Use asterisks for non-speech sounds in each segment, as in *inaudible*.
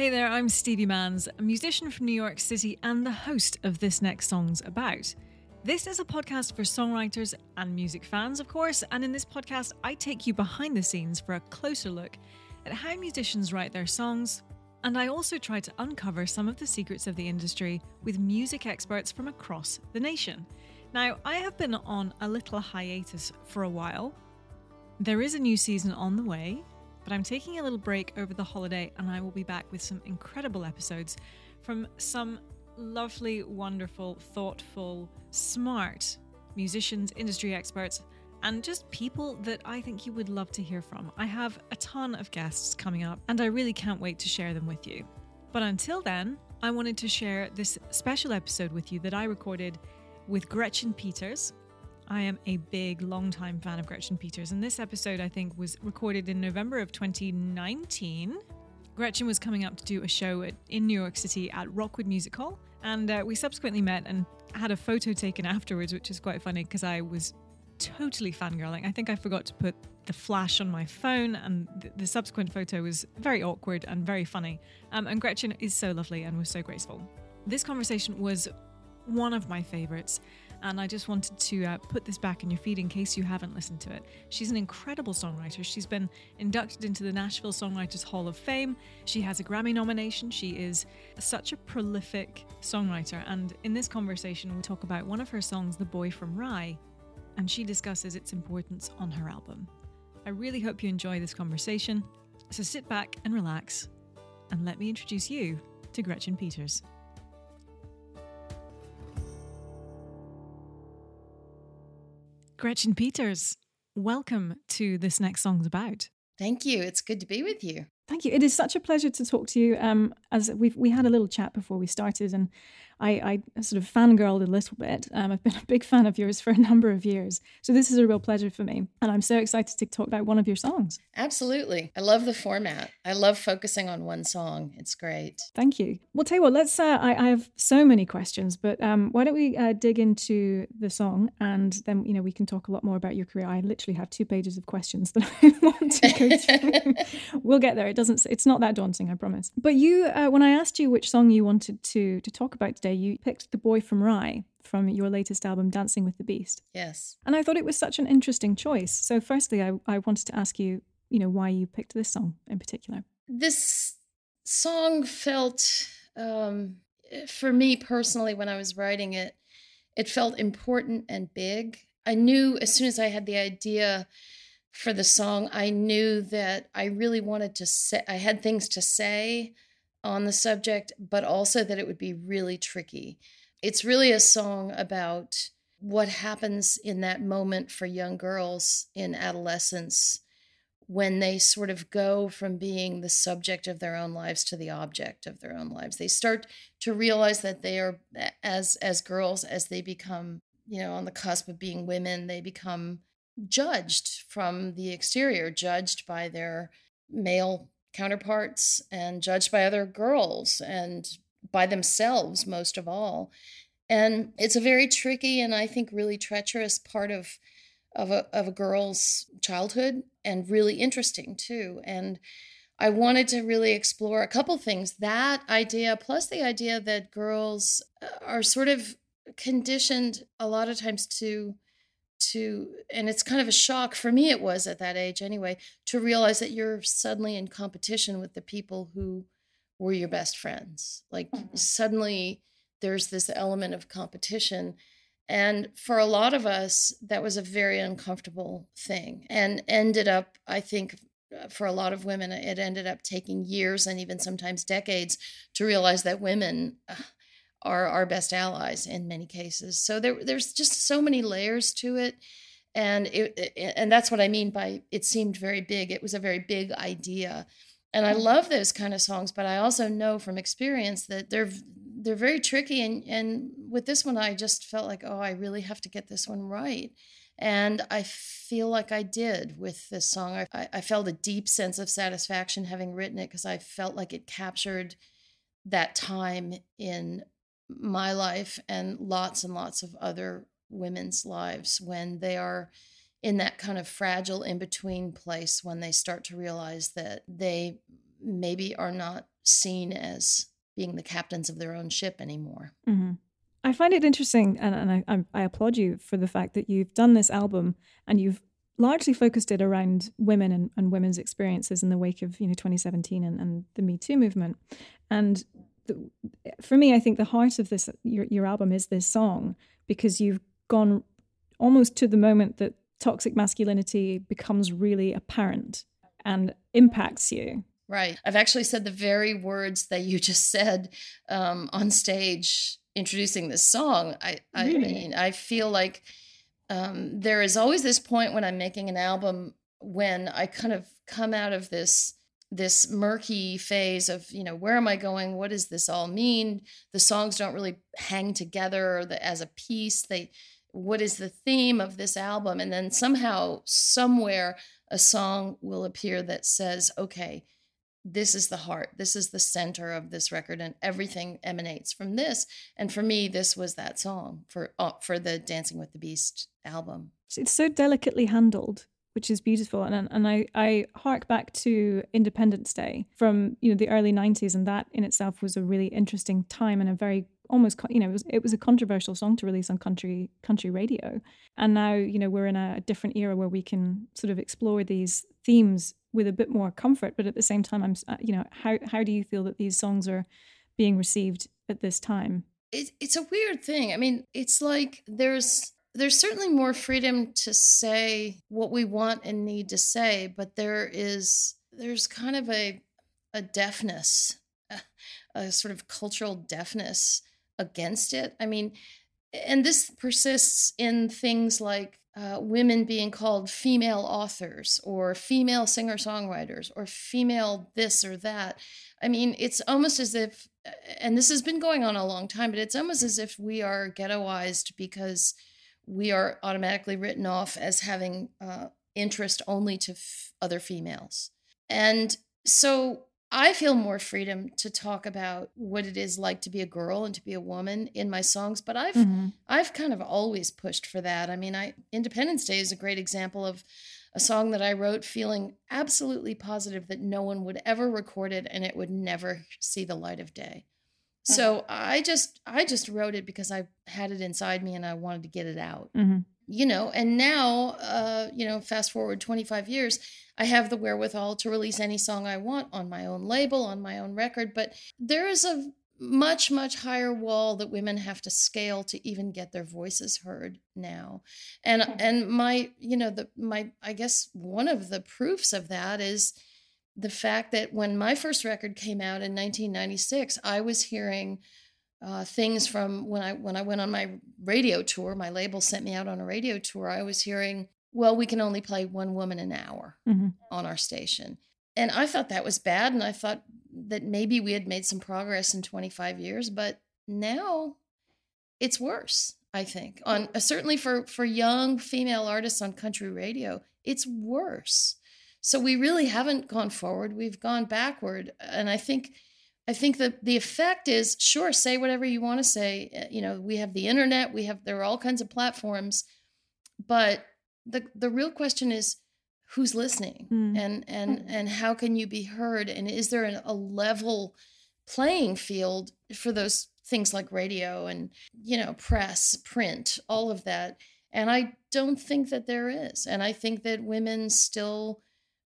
Hey there, I'm Stevie Manns, a musician from New York City and the host of This Next Song's About. This is a podcast for songwriters and music fans, of course, and in this podcast, I take you behind the scenes for a closer look at how musicians write their songs, and I also try to uncover some of the secrets of the industry with music experts from across the nation. Now, I have been on a little hiatus for a while. There is a new season on the way, but I'm taking a little break over the holiday and I will be back with some incredible episodes from some lovely, wonderful, thoughtful, smart musicians, industry experts, and just people that I think you would love to hear from. I have a ton of guests coming up and I really can't wait to share them with you. But until then, I wanted to share this special episode with you that I recorded with Gretchen Peters, I am a big, long-time fan of Gretchen Peters, and this episode, I think, was recorded in November of 2019. Gretchen was coming up to do a show at, in New York City at Rockwood Music Hall, and uh, we subsequently met and had a photo taken afterwards, which is quite funny because I was totally fangirling. I think I forgot to put the flash on my phone, and the, the subsequent photo was very awkward and very funny. Um, and Gretchen is so lovely and was so graceful. This conversation was one of my favorites and I just wanted to uh, put this back in your feed in case you haven't listened to it. She's an incredible songwriter. She's been inducted into the Nashville Songwriters Hall of Fame. She has a Grammy nomination. She is such a prolific songwriter. And in this conversation, we talk about one of her songs, The Boy from Rye, and she discusses its importance on her album. I really hope you enjoy this conversation. So sit back and relax, and let me introduce you to Gretchen Peters. Gretchen Peters, welcome to This Next Song's About. Thank you. It's good to be with you. Thank you. It is such a pleasure to talk to you. Um, as we we had a little chat before we started, and I, I sort of fangirled a little bit. Um, I've been a big fan of yours for a number of years. So this is a real pleasure for me. And I'm so excited to talk about one of your songs. Absolutely. I love the format. I love focusing on one song. It's great. Thank you. Well, tell you what, let's, uh, I, I, have so many questions, but um, why don't we uh, dig into the song and then, you know, we can talk a lot more about your career. I literally have two pages of questions *laughs* that I want to go through. *laughs* we'll get there. It doesn't, it's not that daunting, I promise. But you, uh, when I asked you which song you wanted to, to talk about today, you picked The Boy from Rye from your latest album, Dancing with the Beast. Yes. And I thought it was such an interesting choice. So, firstly, I, I wanted to ask you, you know, why you picked this song in particular. This song felt, um, for me personally, when I was writing it, it felt important and big. I knew as soon as I had the idea for the song, I knew that I really wanted to say, I had things to say on the subject, but also that it would be really tricky. It's really a song about what happens in that moment for young girls in adolescence when they sort of go from being the subject of their own lives to the object of their own lives they start to realize that they are as as girls as they become you know on the cusp of being women they become judged from the exterior judged by their male counterparts and judged by other girls and by themselves most of all. And it's a very tricky and i think really treacherous part of of a, of a girl's childhood and really interesting too. And i wanted to really explore a couple things. That idea plus the idea that girls uh, are sort of conditioned a lot of times to to and it's kind of a shock for me it was at that age anyway to realize that you're suddenly in competition with the people who were your best friends like mm-hmm. suddenly there's this element of competition and for a lot of us that was a very uncomfortable thing and ended up i think uh, for a lot of women it ended up taking years and even sometimes decades to realize that women are our best allies in many cases. So there, there's just so many layers to it, and it, and that's what I mean by it seemed very big. It was a very big idea, and I mm. love those kind of songs. But I also know from experience that they're they're very tricky. And and with this one, I just felt like, oh, I really have to get this one right. And I feel like I did with this song. I, I felt a deep sense of satisfaction having written it because I felt like it captured that time in my life and lots and lots of other women's lives when they are in that kind of fragile in between place when they start to realize that they maybe are not seen as being the captains of their own ship anymore. Mm-hmm. I find it interesting, and, and I, I applaud you for the fact that you've done this album and you've largely focused it around women and, and women's experiences in the wake of you know 2017 and, and the Me Too movement. And the, for me, I think the heart of this your your album is this song because you've gone almost to the moment that toxic masculinity becomes really apparent and impacts you. Right. I've actually said the very words that you just said um, on stage introducing this song. I, I really? mean, I feel like um, there is always this point when I'm making an album when I kind of come out of this this murky phase of you know where am i going? What does this all mean? The songs don't really hang together as a piece. They what is the theme of this album? And then somehow somewhere a song will appear that says okay this is the heart. This is the center of this record and everything emanates from this. And for me this was that song for uh, for the dancing with the beast album. It's so delicately handled which is beautiful. And and I I hark back to Independence Day from you know the early 90s and that in itself was a really interesting time and a very almost you know it was it was a controversial song to release on country country radio. And now you know we're in a different era where we can sort of explore these themes with a bit more comfort. But at the same time I'm uh, you know how how do you feel that these songs are being received at this time? It, it's a weird thing. I mean it's like there's there's certainly more freedom to say what we want and need to say but there is there's kind of a a deafness *laughs* a, sort of cultural deafness against it i mean and this persists in things like uh, women being called female authors or female singer songwriters or female this or that. I mean, it's almost as if, and this has been going on a long time, but it's almost as if we are ghettoized because we are automatically written off as having uh, interest only to f- other females. And so I feel more freedom to talk about what it is like to be a girl and to be a woman in my songs, but I've mm-hmm. I've kind of always pushed for that. I mean, I Independence Day is a great example of a song that I wrote feeling absolutely positive that no one would ever record it and it would never see the light of day. So uh-huh. I just I just wrote it because I had it inside me and I wanted to get it out. Mm-hmm. You know, and now uh, you know, fast forward 25 years, I have the wherewithal to release any song I want on my own label, on my own record, but there is a much much higher wall that women have to scale to even get their voices heard now and mm-hmm. and my you know the my i guess one of the proofs of that is the fact that when my first record came out in 1996, I was hearing uh, things from when I when I went on my radio tour. My label sent me out on a radio tour. I was hearing, "Well, we can only play one woman an hour mm-hmm. on our station," and I thought that was bad. And I thought that maybe we had made some progress in 25 years, but now it's worse. I think on uh, certainly for for young female artists on country radio, it's worse. So we really haven't gone forward. We've gone backward. And I think I think that the effect is sure, say whatever you want to say. Eh, you know, we have the internet, we have there are all kinds of platforms, but the the real question is who's listening mm. and and mm. and how can you be heard and is there an, a level playing field for those things like radio and you know press print all of that and i don't think that there is and i think that women still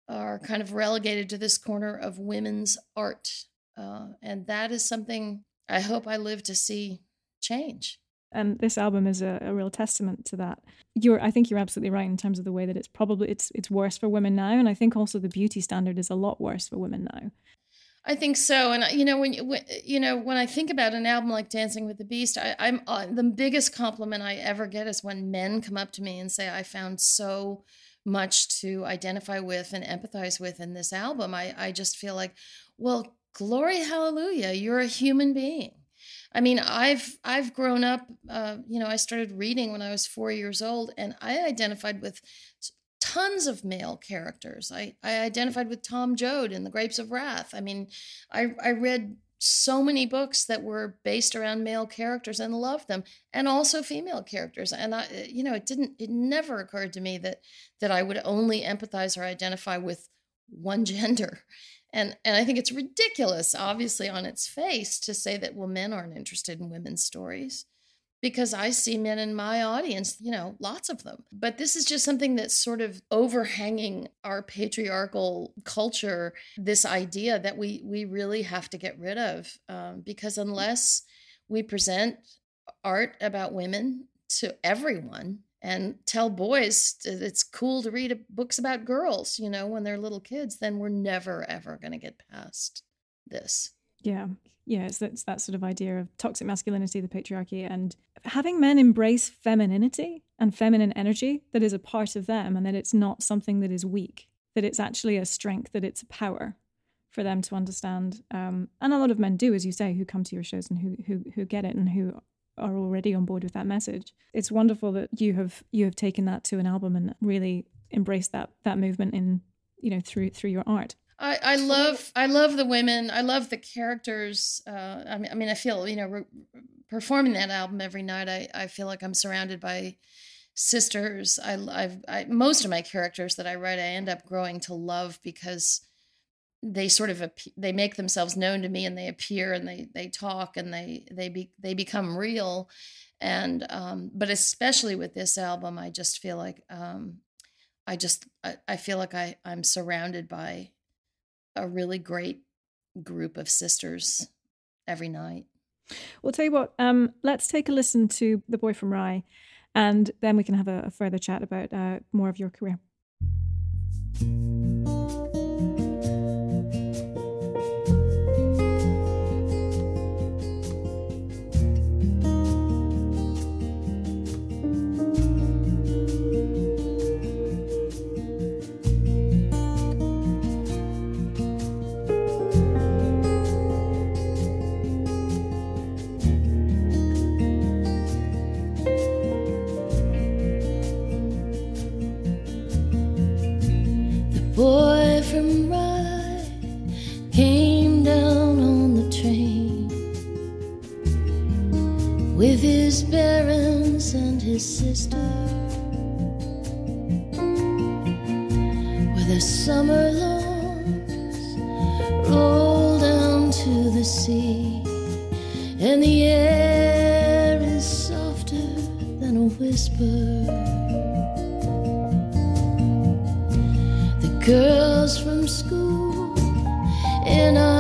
are kind of relegated to this corner of women's art. Uh, and that is something I hope I live to see change. And this album is a, a, real testament to that. You're, I think you're absolutely right in terms of the way that it's probably it's it's worse for women now, and I think also the beauty standard is a lot worse for women now. I think so, and you know when you when, you know when I think about an album like Dancing with the Beast, I, am uh, the biggest compliment I ever get is when men come up to me and say, "I found so much to identify with and empathize with in this album. I, I just feel like, well, glory, hallelujah, you're a human being. I mean, I've I've grown up. Uh, you know, I started reading when I was four years old, and I identified with tons of male characters. I I identified with Tom Joad in The Grapes of Wrath. I mean, I I read so many books that were based around male characters and loved them and also female characters. And i eh, you know it didn't it never occurred to me that that i would only empathize or identify with one *laughs* gender. And and I think it's ridiculous, obviously, on its face, to say that well, men aren't interested in women's stories because I see men in my audience, you know, lots of them. But this is just something that's sort of overhanging our patriarchal culture. This idea that we we really have to get rid of, um, because unless we present art about women to everyone and tell boys it's cool to read books about girls, you know, when they're little kids, then we're never ever going to get past this. Yeah yeah, it's, it's that sort of idea of toxic masculinity, the patriarchy, and having men embrace femininity and feminine energy that is a part of them, and that it's not something that is weak, that it's actually a strength, that it's a power for them to understand. Um, and a lot of men do, as you say, who come to your shows and who who who get it and who are already on board with that message. It's wonderful that you have you have taken that to an album and really embraced that that movement in you know through through your art. I, I love I love the women. I love the characters. Uh, I mean, I mean, I feel you know re- performing that album every night. I, I feel like I'm surrounded by sisters. I I've I, most of my characters that I write, I end up growing to love because they sort of they make themselves known to me and they appear and they they talk and they they be they become real. And um, but especially with this album, I just feel like um, I just I, I feel like I I'm surrounded by a really great group of sisters every night. Well, tell you what, um, let's take a listen to The Boy from Rye, and then we can have a, a further chat about uh, more of your career. with his parents and his sister. Where the summer lawns roll down to the sea, and the air is softer than a whisper. The girls from school in a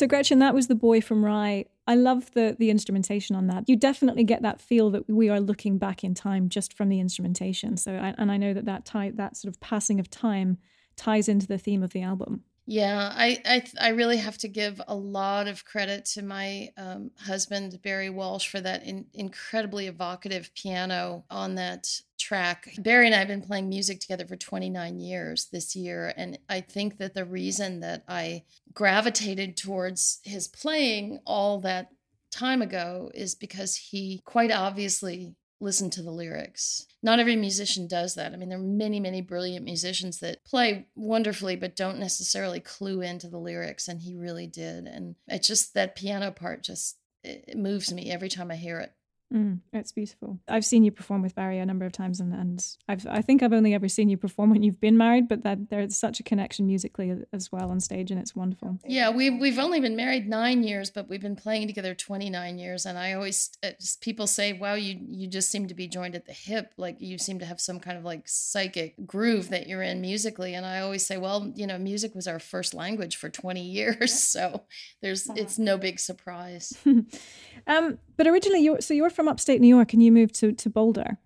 So Gretchen, that was the boy from Rye. I love the the instrumentation on that. You definitely get that feel that we are looking back in time just from the instrumentation. So, and I know that that tie, that sort of passing of time ties into the theme of the album. Yeah, I I, I really have to give a lot of credit to my um, husband Barry Walsh for that in, incredibly evocative piano on that track. Barry and I have been playing music together for 29 years this year, and I think that the reason that I gravitated towards his playing all that time ago is because he quite obviously listen to the lyrics. Not every musician does that. I mean, there are many, many brilliant musicians that play wonderfully, but don't necessarily clue into the lyrics. And he really did. And it's just that piano part just it moves me every time I hear it. Mm, it's beautiful. I've seen you perform with Barry a number of times, and, and I've, I think I've only ever seen you perform when you've been married, but that there's such a connection musically as well on stage, and it's wonderful. Yeah, we've we've only been married nine years, but we've been playing together 29 years, and I always uh, people say, "Wow, you you just seem to be joined at the hip. Like you seem to have some kind of like psychic groove that you're in musically." And I always say, "Well, you know, music was our first language for 20 years, *laughs* so there's it's no big surprise." *laughs* um, but originally, you so you're from upstate New York and you moved to to Boulder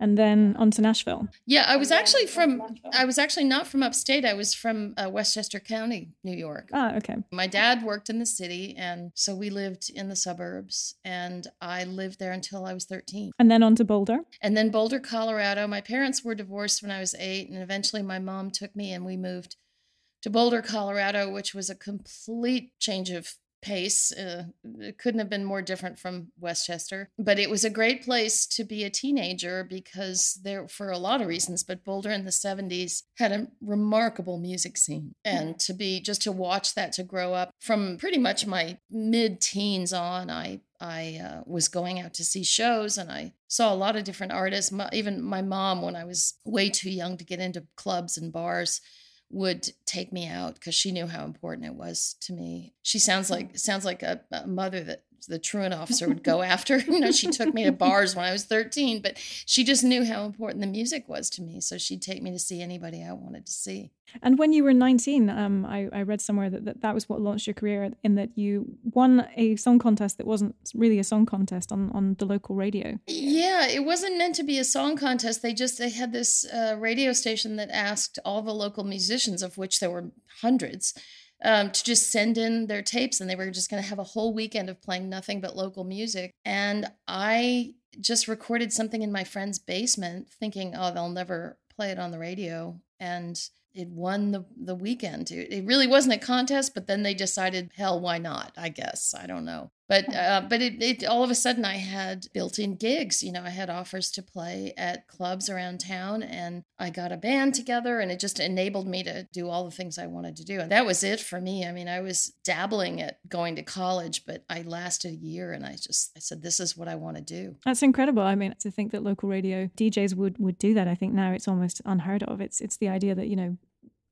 and then on to Nashville. Yeah, I was actually from I was actually not from upstate. I was from uh, Westchester County, New York. Ah, okay. My dad worked in the city and so we lived in the suburbs and I lived there until I was 13. And then on to Boulder. And then Boulder, Colorado. My parents were divorced when I was 8 and eventually my mom took me and we moved to Boulder, Colorado, which was a complete change of pace. Uh, it couldn't have been more different from Westchester. But it was a great place to be a teenager because there, for a lot of reasons, but Boulder in the 70s had a remarkable music scene. And to be, just to watch that to grow up from pretty much my mid teens on, I I uh, was going out to see shows and I saw a lot of different artists. My, even my mom, when I was way too young to get into clubs and bars, would take me out because she knew how important it was to me. She sounds like sounds like a, a mother that the truant officer would go after. *laughs* you know, she took me to bars when I was 13, but she just knew how important the music was to me. So she'd take me to see anybody I wanted to see. And when you were 19, um, I, I read somewhere that, that that was what launched your career in that you won a song contest that wasn't really a song contest on, on the local radio. Yeah, it wasn't meant to be a song contest. They just, they had this uh, radio station that asked all the local musicians, of which there were hundreds, um, to just send in their tapes and they were just going to have a whole weekend of playing nothing but local music. And I just recorded something in my friend's basement thinking, oh, they'll never play it on the radio. And it won the the weekend. It really wasn't a contest, but then they decided, hell, why not? I guess I don't know. But uh, but it, it all of a sudden I had built-in gigs. You know, I had offers to play at clubs around town, and I got a band together, and it just enabled me to do all the things I wanted to do. And that was it for me. I mean, I was dabbling at going to college, but I lasted a year, and I just I said, this is what I want to do. That's incredible. I mean, to think that local radio DJs would would do that, I think now it's almost unheard of. It's it's the idea that you know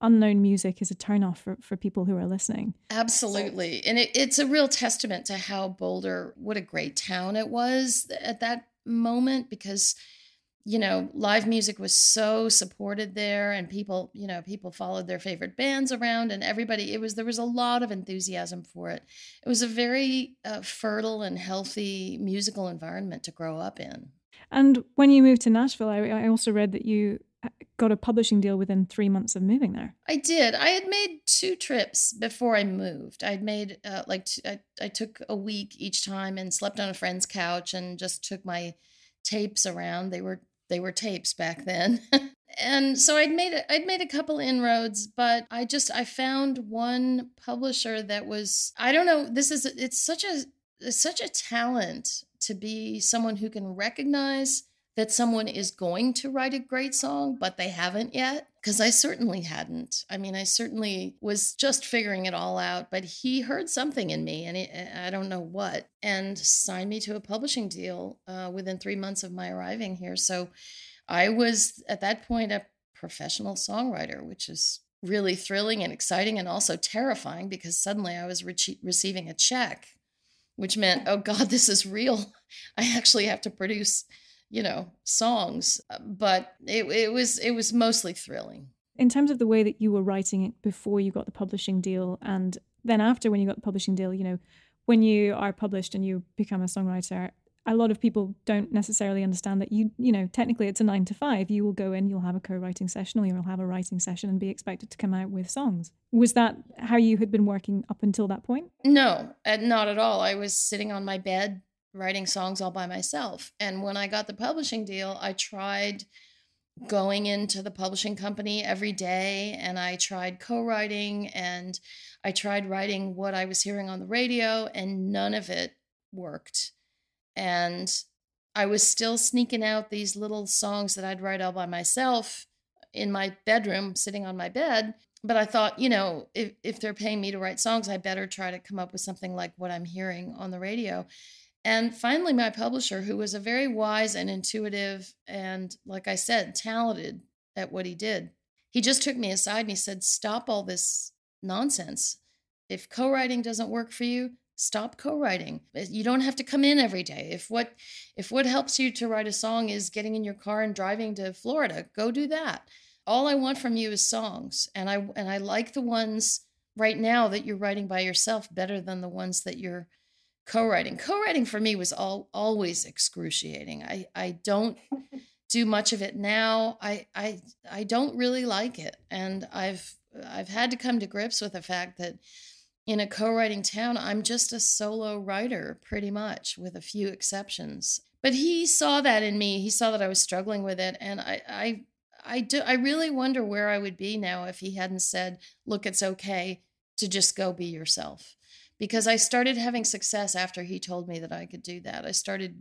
unknown music is a turnoff for, for people who are listening. Absolutely. And it, it's a real testament to how Boulder, what a great town it was at that moment because, you know, live music was so supported there and people, you know, people followed their favorite bands around and everybody, it was, there was a lot of enthusiasm for it. It was a very uh, fertile and healthy musical environment to grow up in. And when you moved to Nashville, I, I also read that you got a publishing deal within three months of moving there. I did. I had made two trips before I moved. I'd made uh, like t- I, I took a week each time and slept on a friend's couch and just took my tapes around. They were they were tapes back then. *laughs* and so I'd made a, I'd made a couple inroads, but I just I found one publisher that was I don't know. This is it's such a it's such a talent to be someone who can recognize that someone is going to write a great song, but they haven't yet. Because I certainly hadn't. I mean, I certainly was just figuring it all out, but he heard something in me, and it, I don't know what, and signed me to a publishing deal uh, within three months of my arriving here. So I was at that point a professional songwriter, which is really thrilling and exciting and also terrifying because suddenly I was re- receiving a check, which meant, oh God, this is real. *laughs* I actually have to produce you know songs uh, but it, it was it was mostly thrilling. In terms of the way that you were writing it before you got the publishing deal and then after when you got the publishing deal, you know, when you are published and you become a songwriter, a lot of people don't necessarily understand that you you know technically it's a nine to five. You will go in you'll have a co-writing session or you'll have a writing session and be expected to come out with songs. Was that how you had been working up until that point? No not at all. I was sitting on my bed writing songs all by myself and when i got the publishing deal i tried going into the publishing company every day and I tried co writing and I tried writing what I was hearing on the radio, and none of it worked. And I was still sneaking out these little songs that I'd write all by myself in my bedroom, sitting on my bed. But I thought, you know, if, if they're paying me to write songs, I better try to come up with something like what I'm hearing on the radio. And finally, my publisher, who was a very wise and intuitive and, like I said, talented at what he did, he just took me aside and he said, Stop all this nonsense. If co writing doesn't work for you, stop co-writing. You don't have to come in every day. If what if what helps you to write a song is getting in your car and driving to florida go do that. All i want from you is songs and i and i like the ones right now that you're writing by yourself better than the ones that you're co-writing. Co-writing for me was all always excruciating. I i don't *laughs* do much of it now. I i i don't really like it. And i've i've had to come to grips with the fact that in a co-writing town i'm just a solo writer pretty much with a few exceptions. But he saw that in me. He saw that i was struggling with it. And i i i do i really wonder where i would be now if he hadn't said look it's okay to just go be yourself because i started having success after he told me that i could do that i started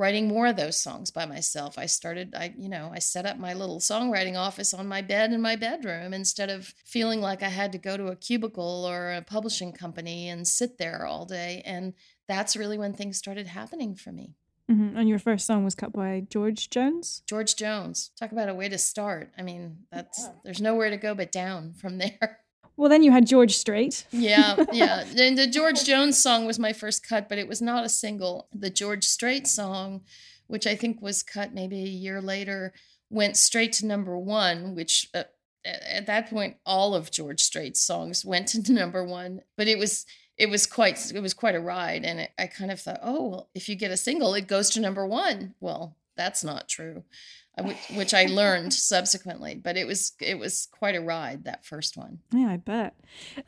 writing more of those songs by myself. I started, I, you know, I set up my little songwriting office on my bed in my bedroom instead of feeling like I had to go to a cubicle or a publishing company and sit there all day. And that's really when things started happening for me. Mm-hmm. And your first song was cut by George Jones? George Jones. Talk about a way to start. I mean, that's there's nowhere to go but down from *laughs* there. Well, then you had George Strait. yeah, *laughs* yeah. And the George Jones song was my first cut, but it was not a single. The George Strait song, which I think was cut maybe a year later, went straight to number one, which uh, at that point all of George Strait's songs went to *laughs* number one. But it was it was quite it was quite a ride, and it, I kind of thought, oh well, if you get a single, it goes to number one. Well, that's not true which I learned subsequently. But it was it was quite a ride that first one. Yeah, I bet.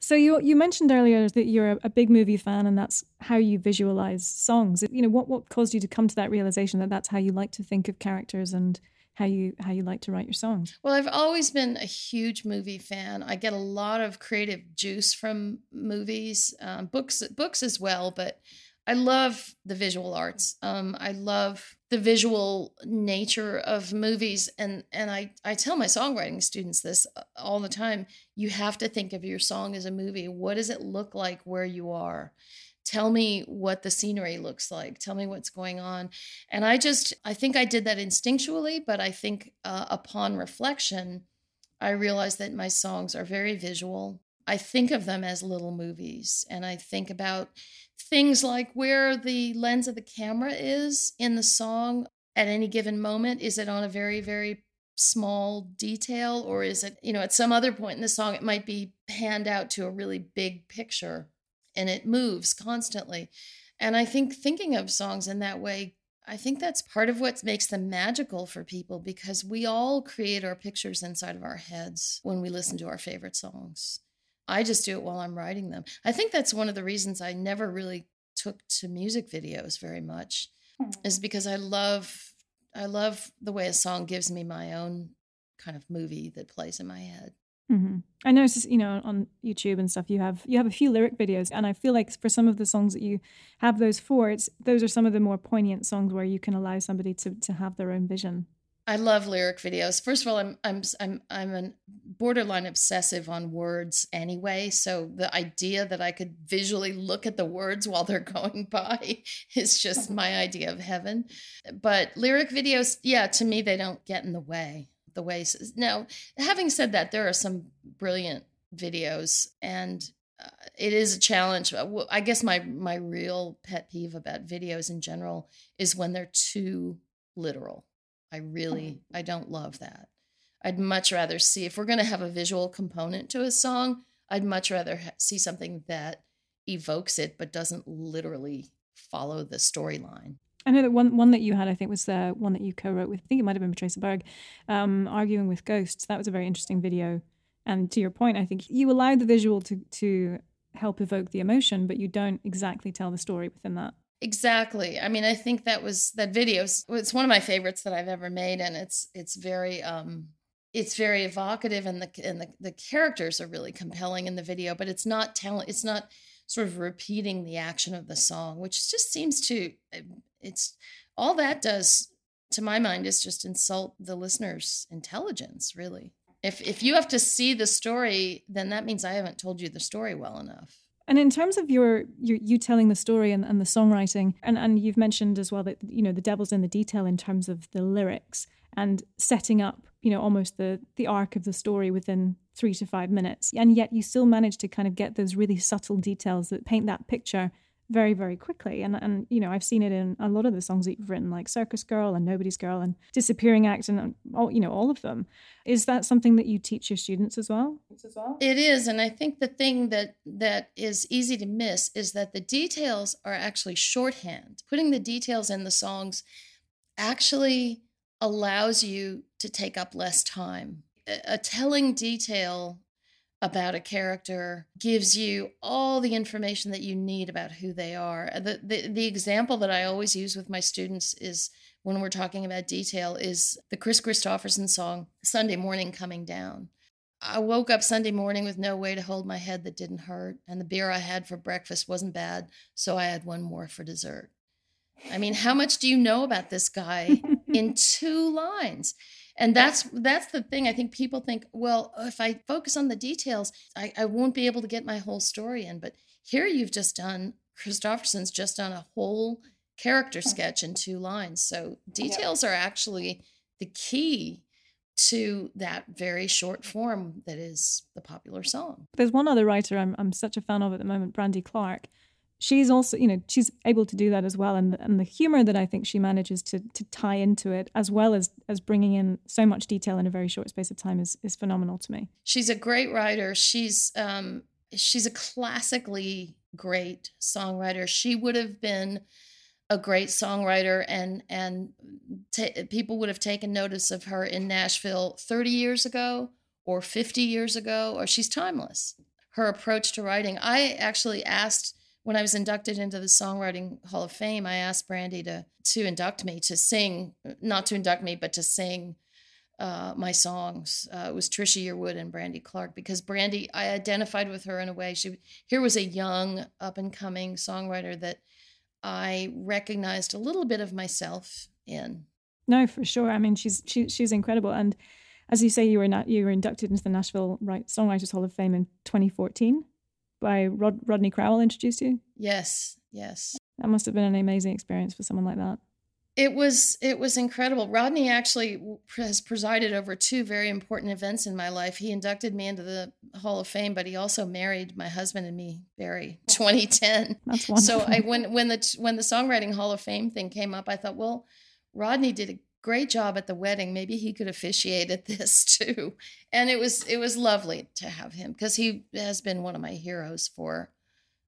So you you mentioned earlier that you're a big movie fan, and that's how you visualize songs. You know, what what caused you to come to that realization that that's how you like to think of characters and how you how you like to write your songs? Well, I've always been a huge movie fan. I get a lot of creative juice from movies, um, books books as well, but I love the visual arts. Um, I love the visual nature of movies, and and I I tell my songwriting students this uh, all the time. You have to think of your song as a movie. What does it look like where you are? Tell me what the scenery looks like. Tell me what's going on. And I just I think I did that instinctually, but I think uh, upon reflection, I realized that my songs are very visual. I think of them as little movies, and I think about things like where the lens of the camera is in the song at any given moment. Is it on a very, very small detail, or is it, you know, at some other point in the song, it might be panned out to a really big picture and it moves constantly. And I think thinking of songs in that way, I think that's part of what makes them magical for people because we all create our pictures inside of our heads when we listen to our favorite songs. I just do it while I'm writing them. I think that's one of the reasons I never really took to music videos very much hmm. is because I love I love the way a song gives me my own kind of movie that plays in my head. Mm-hmm. I noticed, you know, on YouTube and stuff, you have you have a few lyric videos, and I feel like for some of the songs that you have those for, it's those are some of the more poignant songs where you can allow somebody to to have their own vision. I love lyric videos. First of all, I'm I'm I'm I'm a borderline obsessive on words anyway. So the idea that I could visually look at the words while they're *laughs* going by is just my idea of heaven. But lyric videos, yeah, to me they don't get in the way. The way now, having said that, there are some brilliant videos, and uh, it is a challenge. I guess my my real pet peeve about videos in general is when they're too literal I really I don't love that. I'd much rather see if we're going to have a visual component to a song, I'd much rather ha- see something that evokes it but doesn't literally follow the storyline. I know that one one that you had, I think, was the one that you co-wrote with. I think it might have been Matraca Berg, um, arguing with ghosts. That was a very interesting video. And to your point, I think you allow the visual to to help evoke the emotion, but you don't exactly tell the story within that. Exactly. I mean, I think that was that video. It's one of my favorites that I've ever made, and it's it's very um it's very evocative, and the and the, the characters are really compelling in the video. But it's not telling. It's not sort of repeating the action of the song, which just seems to it's all that does to my mind is just insult the listener's intelligence, really. If if you have to see the story, then that means I haven't told you the story well enough. And in terms of your, your you telling the story and, and the songwriting, and, and you've mentioned as well that you know the devil's in the detail in terms of the lyrics and setting up, you know, almost the the arc of the story within three to five minutes. And yet you still manage to kind of get those really subtle details that paint that picture very very quickly. And and you know I've seen it in a lot of the songs that you've written like Circus Girl and Nobody's Girl and Disappearing Act and um, all you know all of them. Is that something that you teach your students as well? As well it is. And I think the thing that that is easy to miss is that the details are actually shorthand. Putting the details in the songs actually allows you to take up less time. A telling detail about a character gives you all the information that you need about who they are. The, the, the example that I always use with my students is when we're talking about detail is the Kris Kristofferson song Sunday Morning Coming Down. I woke up Sunday morning with no way to hold my head that didn't hurt, and the beer I had for breakfast wasn't bad, so I had one more for dessert. I mean, how much do you know about this guy *laughs* in two lines? And that's that's the thing i think people think well if i focus on the details I, I won't be able to get my whole story in. But here you've just done kristofferson's just done a whole character mm. sketch in two lines. So details are actually the key to that very short form that is the popular song. There's one other writer i'm, I'm such a fan of at the moment brandy clark she's also you know she's able to do that as well and and the humor that I think she manages to to tie into it as well as as bringing in so much detail in a very short space of time is is phenomenal to me. She's a great writer. She's um she's a classically great songwriter. She would have been a great songwriter and and t- people would have taken notice of her in Nashville 30 years ago or 50 years ago or she's timeless. Her approach to writing. I actually asked when I was inducted into the Songwriting Hall of Fame, I asked Brandy to to induct me to sing, not to induct me, but to sing uh, my songs. Uh, it was Trisha Yearwood and Brandy Clark because Brandy, I identified with her in a way. She here was a young, up and coming songwriter that I recognized a little bit of myself in. No, for sure. I mean, she's she, she's incredible, and as you say, you were not, you were inducted into the Nashville Songwriters Hall of Fame in 2014 by Rod- Rodney Crowell introduced you? Yes, yes. That must have been an amazing experience for someone like that. It was it was incredible. Rodney actually has presided over two very important events in my life. He inducted me into the Hall of Fame, but he also married my husband and me, Barry, *laughs* 2010. That's wonderful. So I when when the when the songwriting Hall of Fame thing came up, I thought, well, Rodney did a great job at the wedding. Maybe he could officiate at *laughs* this too. And it was it was lovely to have him because he has been one of my heroes for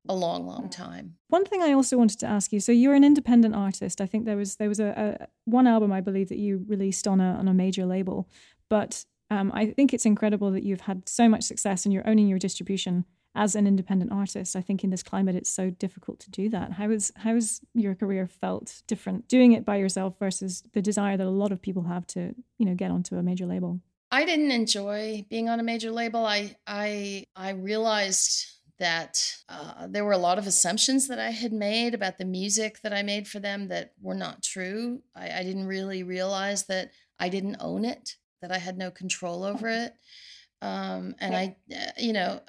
a long, long time. One thing I also wanted to ask you: so you're an independent artist. I think there was there was a, a one album I believe that you released on a on a major label, but um, I think it's incredible that you've had so much success and you're owning your distribution as an independent artist, I think in this climate it's so difficult to do that. How is how has your career felt different doing it by yourself versus the desire that a lot of people have to, you know, get onto a major label? I didn't enjoy being on a major label. I I I realized that uh, there were a lot of assumptions that I had made about the music that I made for them that were not true. I, I didn't really realize that I didn't own it, that I had no control over it. Um, and I, uh, you know,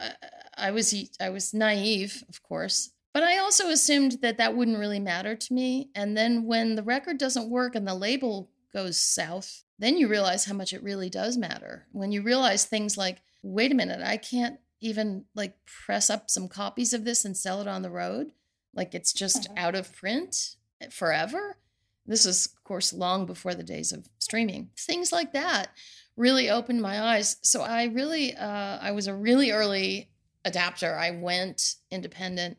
I, was I was naive, of course, but I also assumed that that wouldn't really matter to me. And then when the record doesn't work and the label goes south, then you realize how much it really does matter. When you realize things like, wait a minute, I can't even like press up some copies of this and sell it on the road, like it's just uh-huh. out of print forever. This is, of course, long before the days of streaming. Things like that really opened my eyes. So I really, uh, I was a really early adapter. I went independent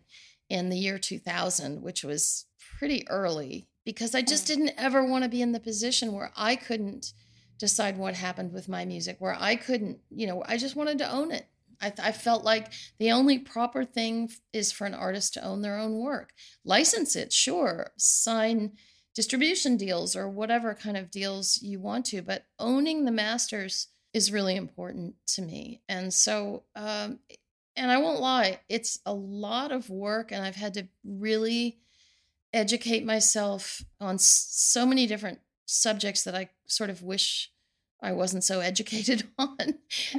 in the year 2000, which was pretty early because I just didn't ever want to be in the position where I couldn't decide what happened with my music, where I couldn't, you know, I just wanted to own it. I, I, felt like the only proper thing is for an artist to own their own work. License it, sure. Sign distribution deals or whatever kind of deals you want to, but owning the masters is really important to me. And so, um, and I won't lie, it's a lot of work, and I've had to really educate myself on so many different subjects that I sort of wish I wasn't so *laughs* educated on.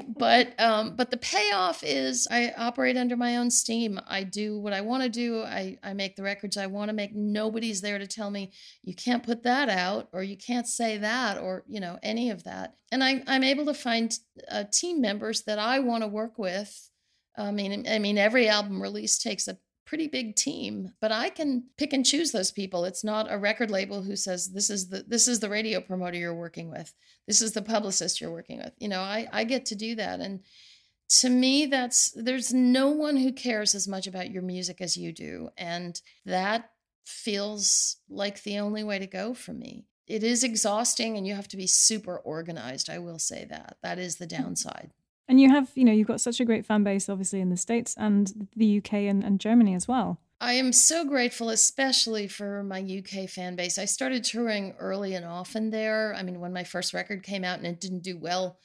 but um, but the payoff is I operate under my own steam. I do what I want to do. I, I make the records I want to make. Nobody's there to tell me you can't put that out or you can't say that or you know any of that. And I, I'm able to find uh, team members that I want to work with. I mean, I mean, every album release takes a pretty big team but i can pick and choose those people. It's not a record label who says this is the this is the radio promoter you're working with. This is the publicist you're working with. You know i i get to do that. And to me that's there's no one who cares as much about your music as you do. And that feels like the only way to go for me. It is exhausting and you have to be super organized i will say that. That is the hmm. downside and you have, you know, you've got such a great fan base, obviously, in the States and the UK and, and Germany as well. I am so grateful, especially for my UK fan base. I started touring early and often there. I mean, when my first record came out and it didn't do well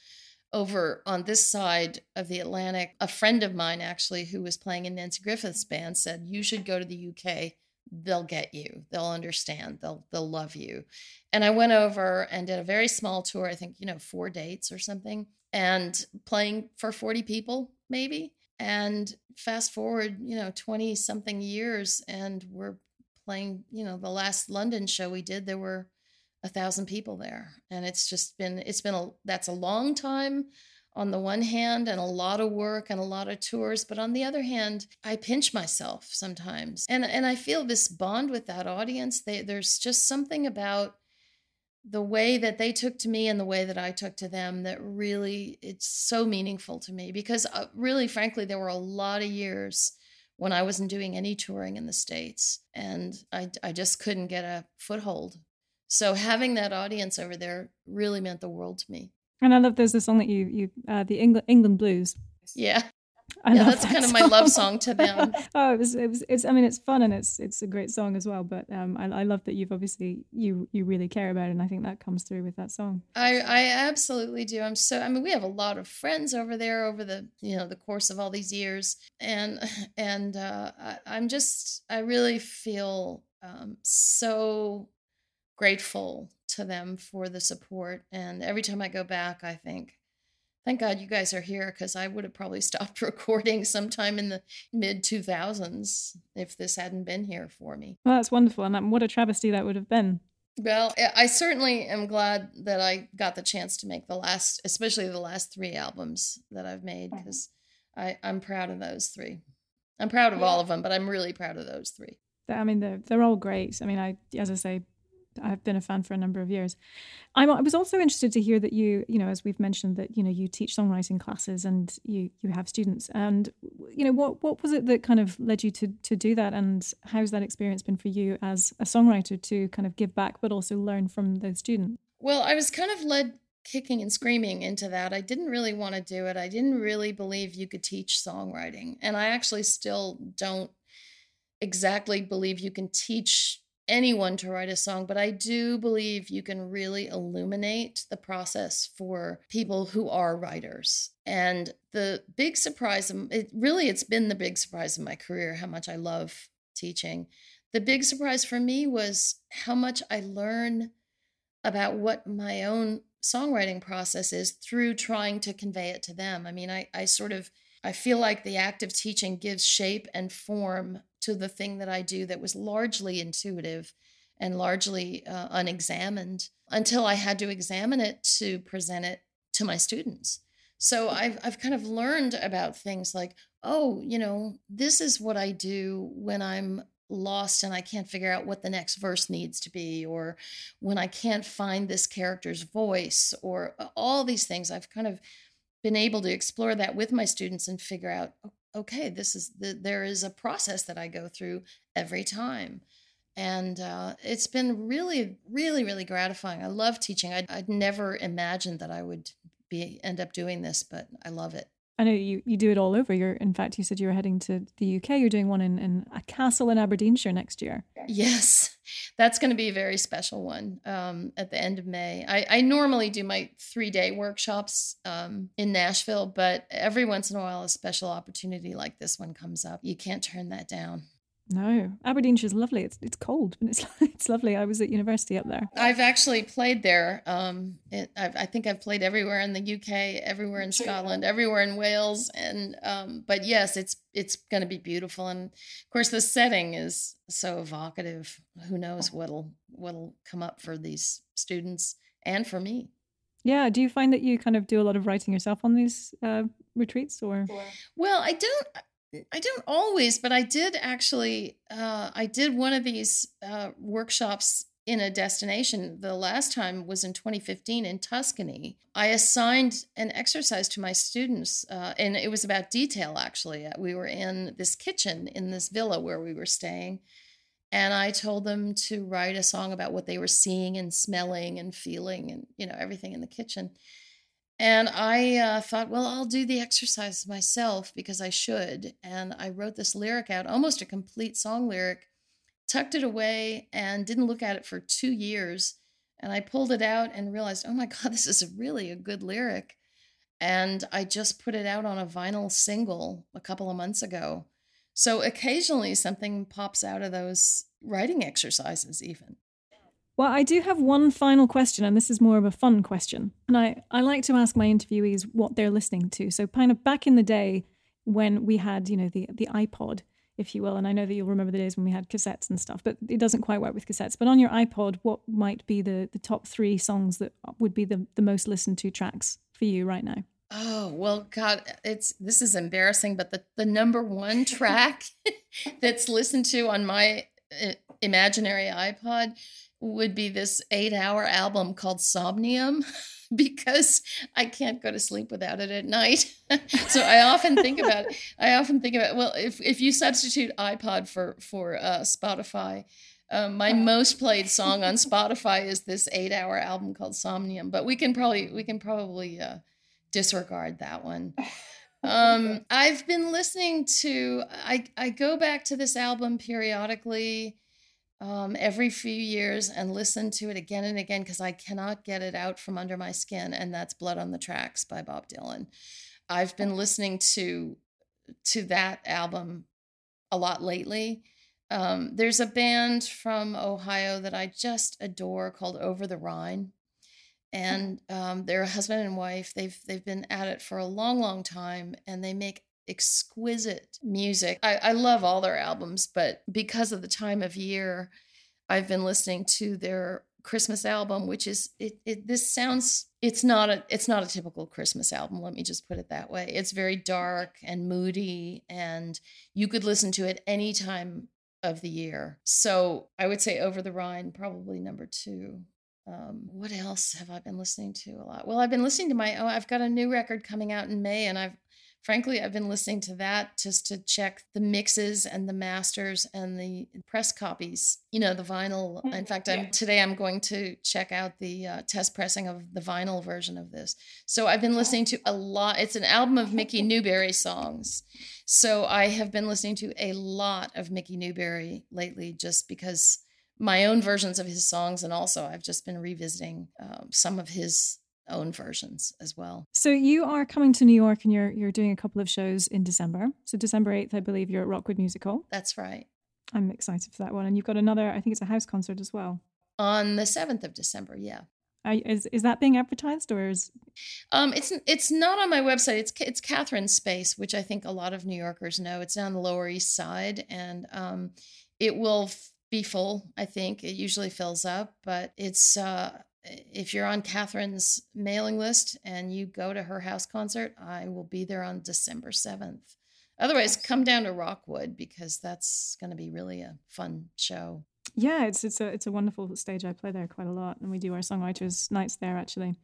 over on this side of the Atlantic, a friend of mine actually who was playing in Nanci Griffith's band said, You should go to the UK. They'll get you. They'll understand. They'll they'll love you. And I went over and did a very small tour, I think, you know, four dates or something and playing for 40 people maybe. And fast forward you know 20 something years and we're playing you know the last london show we did there were a thousand people there. And it's just been it's been a that's a long time on the one hand and a lot of work and a lot of tours. But on the other hand i pinch myself sometimes. And and i feel this bond with that audience. They, there's just something about the way that they took to me and the way that I took to them that really it's so meaningful to me because uh, really frankly there were a lot of years when I wasn't doing any touring in the states and I I just couldn't get a foothold. So having that audience over there really meant the world to me. And I love there's a song that you you uh, the England England Blues. Yeah. I yeah, that's that kind song. of my love song to them. *laughs* oh, it was, it was, it's, I mean, it's fun and it's, it's a great song as well. But um, I, I love that you've obviously you, you really care about it, and I think that comes through with that song. I, I absolutely do. I'm so, I mean, we have a lot of friends over there over the, you know, the course of all these years, and *laughs* and uh, I, I'm just, I really feel um, so grateful to them for the support, and every time I go back, I think Thank God you guys are here because I would have probably *laughs* stopped recording sometime in the mid 2000s if this hadn't been here for me. Well, that's wonderful. And what a travesty that would have been. Well, I certainly am glad that I got the chance to make the last, especially the last three albums that I've made because mm-hmm. I'm proud of those three. I'm proud of all of them, but I'm really proud of those three. I mean, they're, they're all great. I mean, I, as I say, I've been a fan for a number of years. I'm, I was also interested to hear that you, you know, as we've mentioned, that you know you teach songwriting classes and you you have students, and you know what what was it that kind of led you to to do that, and how's that experience been for you as a songwriter to kind of give back, but also learn from those students? Well, I was kind of led kicking and screaming into that. I didn't really want to do it. I didn't really believe you could teach songwriting, and I actually still don't exactly believe you can teach anyone to write a song, but I do believe you can really illuminate the process for people who are writers. And the big surprise, it really it's been the big surprise in my career how much I love teaching. The big surprise for me was how much I learn about what my own songwriting process is through trying to convey it to them. I mean, I, I sort of I feel like the act of teaching gives shape and form to the thing that I do that was largely intuitive and largely uh, unexamined until I had to examine it to present it to my students. So I've, I've kind of learned about things like, oh, you know, this is what I do when I'm lost and I can't figure out what the next verse needs to be, or when I can't find this character's voice, or uh, all these things. I've kind of been able to explore that with my students and figure out okay, this is the, there is a process that I go through every time. And uh, it's been really, really, really gratifying. I love teaching. I'd, I'd never imagined that I would be end up doing this, but I love it. I know you, you do it all over. You're in fact you said you were heading to the UK. You're doing one in, in a castle in Aberdeenshire next year. Yes, that's going to be a very special one um, at the end of May. I, I normally do my three day workshops um, in Nashville, but every once in a while a special opportunity like this one comes up. You can't turn that down. No, Aberdeenshire's lovely. It's it's cold, but it's *laughs* it's lovely. I was at university up there. I've actually played there. Um, it, i think I've played everywhere in the UK, everywhere in Scotland, everywhere in Wales, and um, but yes, it's it's going to be beautiful, and of course the setting is so evocative. Who knows what'll what'll come up for these students and for me. Yeah. Do you find that you kind of do a lot of writing yourself on these uh, retreats, or? Well, I don't. I don't always, but I did actually. Uh, I did one of these uh, workshops in a destination. The last time was in 2015 in Tuscany. I assigned an exercise to my students, uh, and it was about detail. Actually, we were in this kitchen in this villa where we were staying, and I told them to write a song about what they were seeing and smelling and feeling, and you know everything in the kitchen. And I uh, thought, well, I'll do the exercise myself because I should. And I wrote this lyric out, almost a complete song lyric, tucked it away, and didn't look at it for two years. And I pulled it out and realized, oh my *laughs* God, this is really a good lyric. And I just put it out on a vinyl single a couple of months ago. So occasionally something pops out of those writing exercises, even. Well, I do have one final question, and this is more of a fun question. And I, I like to ask my interviewees what they're listening to. So, kind of back in the day when we had, you know, the, the iPod, if you will, and I know that you'll remember the days when we had cassettes and stuff, but it doesn't quite work with cassettes. But on your iPod, what might be the, the top three songs that would be the, the most listened to tracks for you right now? Oh, well, God, it's this is embarrassing, but the, the number one track *laughs* that's listened to on my uh, imaginary iPod would be this eight hour album called Somnium *laughs* because I can't go to sleep without it at night. *laughs* so I often think about *laughs* I often think about well if if you substitute iPod for for uh, Spotify, um, my most played song on Spotify is this eight hour album called Somnium. But we can probably we can probably uh, disregard that one. Um, I've been listening to I I go back to this album periodically um, every few years and listen to it again and again because I cannot get it out from under my skin. And that's Blood on the Tracks by Bob Dylan. I've been listening to to that album a lot lately. Um, there's a band from Ohio that I just adore called Over the Rhine, and um, they're a husband and wife. They've they've been at it for a long, long time, and they make exquisite music. I, I love all their albums, but because of the time of year, I've been listening to their Christmas album, which is it, it this sounds it's not a it's not a typical Christmas album, let me just put it that way. It's very dark and moody and you could listen to it any time of the year. So I would say Over the Rhine, probably number two. Um, what else have I been listening to a lot? Well, I've been listening to my oh, I've got a new record coming out in May, and I've frankly, I've been listening to that just to check the mixes and the masters and the press copies. You know, the vinyl. Mm, In fact, I'm, today I'm going to check out the uh, test pressing of the vinyl version of this. So I've been listening to a lot. It's an album of Mickey *laughs* Newbury songs. So I have been listening to a lot of Mickey Newbury lately, just because my own versions of his songs, and also I've just been revisiting um, some of his own versions as well. So you are coming to New York and you're you're doing a couple of shows in December. So December 8th, I believe you're at Rockwood Music Hall. That's right. I'm excited for that one. And you've got another, I think it's a house concert as well. On the 7th of December, yeah. is is that being advertised or is um it's it's not on my website it's it's Catherine's space which I think a lot of New Yorkers know it's on the Lower East Side and um it will be full I think it usually fills up but it's uh if you're on Catherine's mailing list and you go to her house concert, I will be there on December 7th. Otherwise, come down to Rockwood because that's going to be really a fun show. Yeah, it's it's a it's a wonderful stage. I play there quite a lot, and we do our songwriters nights there actually.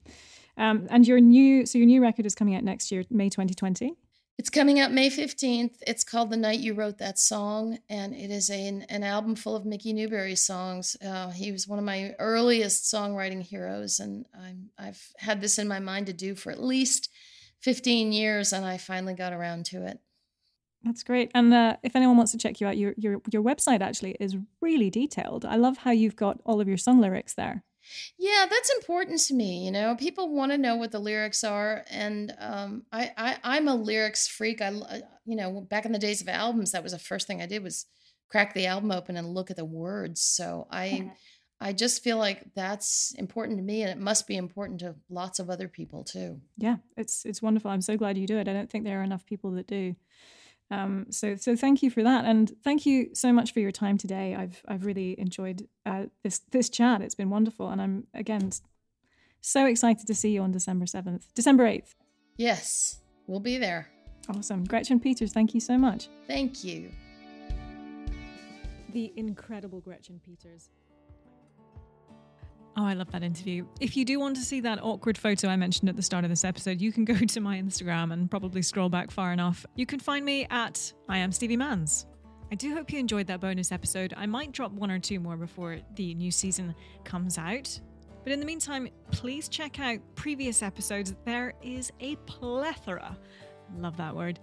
Um, and your new so your new record is coming out next year, May 2020. It's coming out May 15th. It's called The Night You Wrote That Song, and it is a, an album full of Mickey Newbury songs. Uh, he was one of my earliest songwriting heroes, and I'm, I've had this in my mind to do for at least 15 years, and I finally got around to it. That's great. And uh, if anyone wants to check you out, your, your your website actually is really detailed. I love how you've got all of your song lyrics there. Yeah, that's important to me. You know, people want to know what the lyrics are, and um, I, I I'm a lyrics freak. I you know back in the days of albums, that was the first thing I did was crack the album open and look at the words. So I *laughs* I just feel like that's important to me, and it must be important to lots of other people too. Yeah, it's it's wonderful. I'm so glad you do it. I don't think there are enough people that do. Um, so so thank you for that, and thank you so much for your time today. I've I've really enjoyed uh, this this chat. It's been wonderful, and I'm again so excited to see you on December seventh, December eighth. Yes, we'll be there. Awesome, Gretchen Peters. Thank you so much. Thank you. The incredible Gretchen Peters. Oh, I love that interview. If you do want to see that awkward photo I mentioned at the start of this episode, you can go to my Instagram and probably scroll back far enough. You can find me at I am Stevie Mans. I do hope you enjoyed that bonus episode. I might drop one or two more before the new season comes out. But in the meantime, please check out previous episodes. There is a plethora, love that word,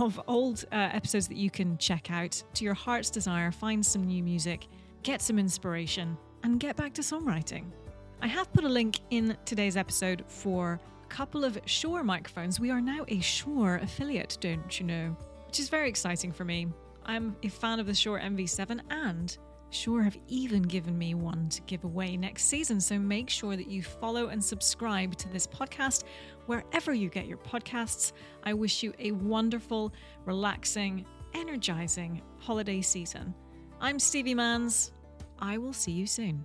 of old uh, episodes that you can check out to your heart's desire. Find some new music, get some inspiration and get back to songwriting. I have put a link in today's episode for a couple of Shure microphones. We are now a Shure affiliate, don't you know? Which is very exciting for me. I'm a fan of the Shure MV7 and Shure have even given me one to give away next season. So make sure that you follow and subscribe to this podcast wherever you get your podcasts. I wish you a wonderful, relaxing, energizing holiday season. I'm Stevie Manns. I will see you soon.